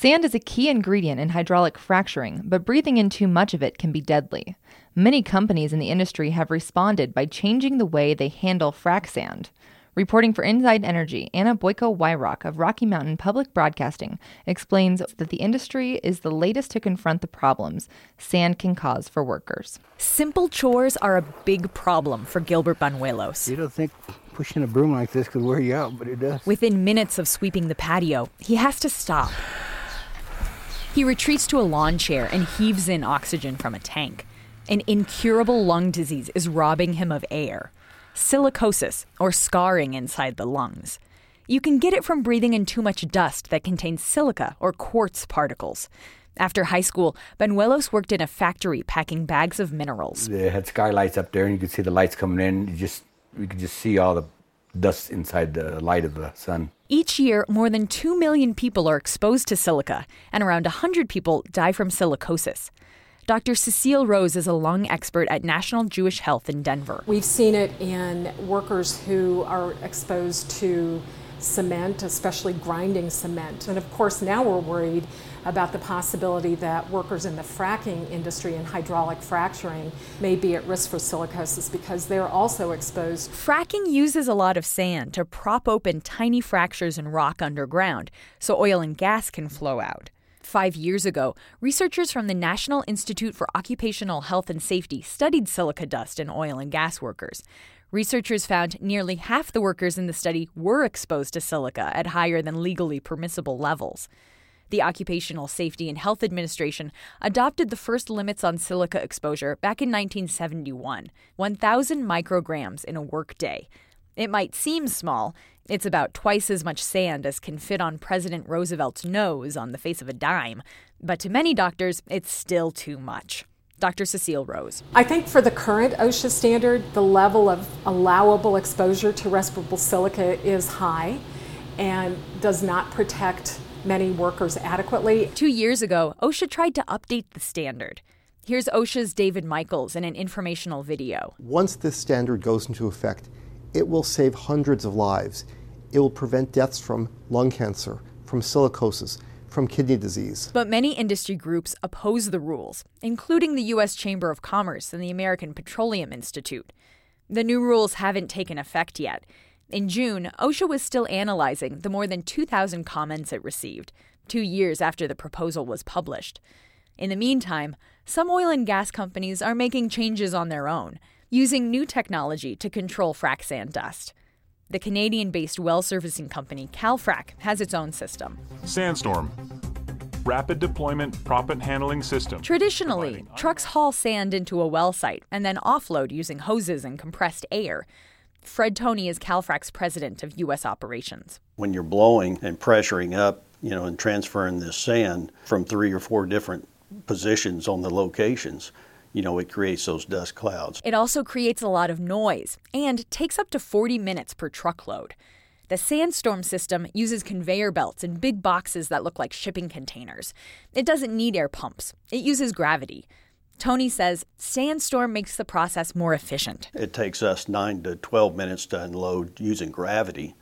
Sand is a key ingredient in hydraulic fracturing, but breathing in too much of it can be deadly. Many companies in the industry have responded by changing the way they handle frac sand. Reporting for Inside Energy, Anna Boiko Weyrauch of Rocky Mountain Public Broadcasting explains that the industry is the latest to confront the problems sand can cause for workers. Simple chores are a big problem for Gilbert Banuelos. You don't think pushing a broom like this could wear you out, but it does. Within minutes of sweeping the patio, he has to stop. He retreats to a lawn chair and heaves in oxygen from a tank. An incurable lung disease is robbing him of air silicosis, or scarring inside the lungs. You can get it from breathing in too much dust that contains silica or quartz particles. After high school, Banuelos worked in a factory packing bags of minerals. They had skylights up there, and you could see the lights coming in. You just you could just see all the dust inside the light of the sun. Each year, more than 2 million people are exposed to silica, and around 100 people die from silicosis. Dr. Cecile Rose is a lung expert at National Jewish Health in Denver. We've seen it in workers who are exposed to cement, especially grinding cement. And of course, now we're worried about the possibility that workers in the fracking industry and hydraulic fracturing may be at risk for silicosis because they're also exposed. Fracking uses a lot of sand to prop open tiny fractures in rock underground so oil and gas can flow out. Five years ago, researchers from the National Institute for Occupational Health and Safety studied silica dust in oil and gas workers. Researchers found nearly half the workers in the study were exposed to silica at higher than legally permissible levels. The Occupational Safety and Health Administration adopted the first limits on silica exposure back in 1971 1,000 micrograms in a workday. It might seem small, it's about twice as much sand as can fit on President Roosevelt's nose on the face of a dime. But to many doctors, it's still too much. Dr. Cecile Rose. I think for the current OSHA standard, the level of allowable exposure to respirable silica is high and does not protect many workers adequately. Two years ago, OSHA tried to update the standard. Here's OSHA's David Michaels in an informational video. Once this standard goes into effect, it will save hundreds of lives it will prevent deaths from lung cancer, from silicosis, from kidney disease. But many industry groups oppose the rules, including the U.S. Chamber of Commerce and the American Petroleum Institute. The new rules haven't taken effect yet. In June, OSHA was still analyzing the more than 2,000 comments it received, two years after the proposal was published. In the meantime, some oil and gas companies are making changes on their own, using new technology to control frac sand dust. The Canadian based well servicing company Calfrac has its own system. Sandstorm. Rapid deployment proppant handling system. Traditionally, trucks haul sand into a well site and then offload using hoses and compressed air. Fred Tony is Calfrac's president of U.S. operations. When you're blowing and pressuring up, you know, and transferring this sand from three or four different positions on the locations, you know, it creates those dust clouds. It also creates a lot of noise and takes up to 40 minutes per truckload. The Sandstorm system uses conveyor belts and big boxes that look like shipping containers. It doesn't need air pumps, it uses gravity. Tony says Sandstorm makes the process more efficient. It takes us 9 to 12 minutes to unload using gravity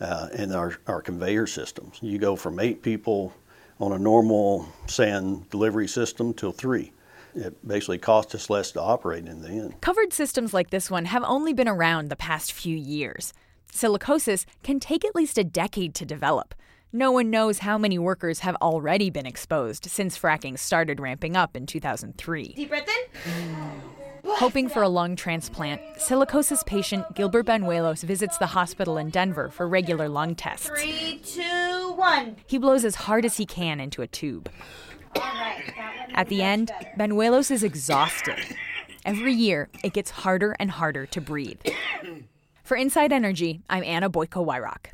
uh, in our, our conveyor systems. You go from eight people on a normal sand delivery system to three it basically costs us less to operate in the end. Covered systems like this one have only been around the past few years. Silicosis can take at least a decade to develop. No one knows how many workers have already been exposed since fracking started ramping up in 2003. Deep breath in. Hoping for a lung transplant, silicosis patient Gilbert Banuelos visits the hospital in Denver for regular lung tests. Three, two, one. He blows as hard as he can into a tube. At the end, Banuelos is exhausted. Every year, it gets harder and harder to breathe. For Inside Energy, I'm Anna Boiko Weyrauch.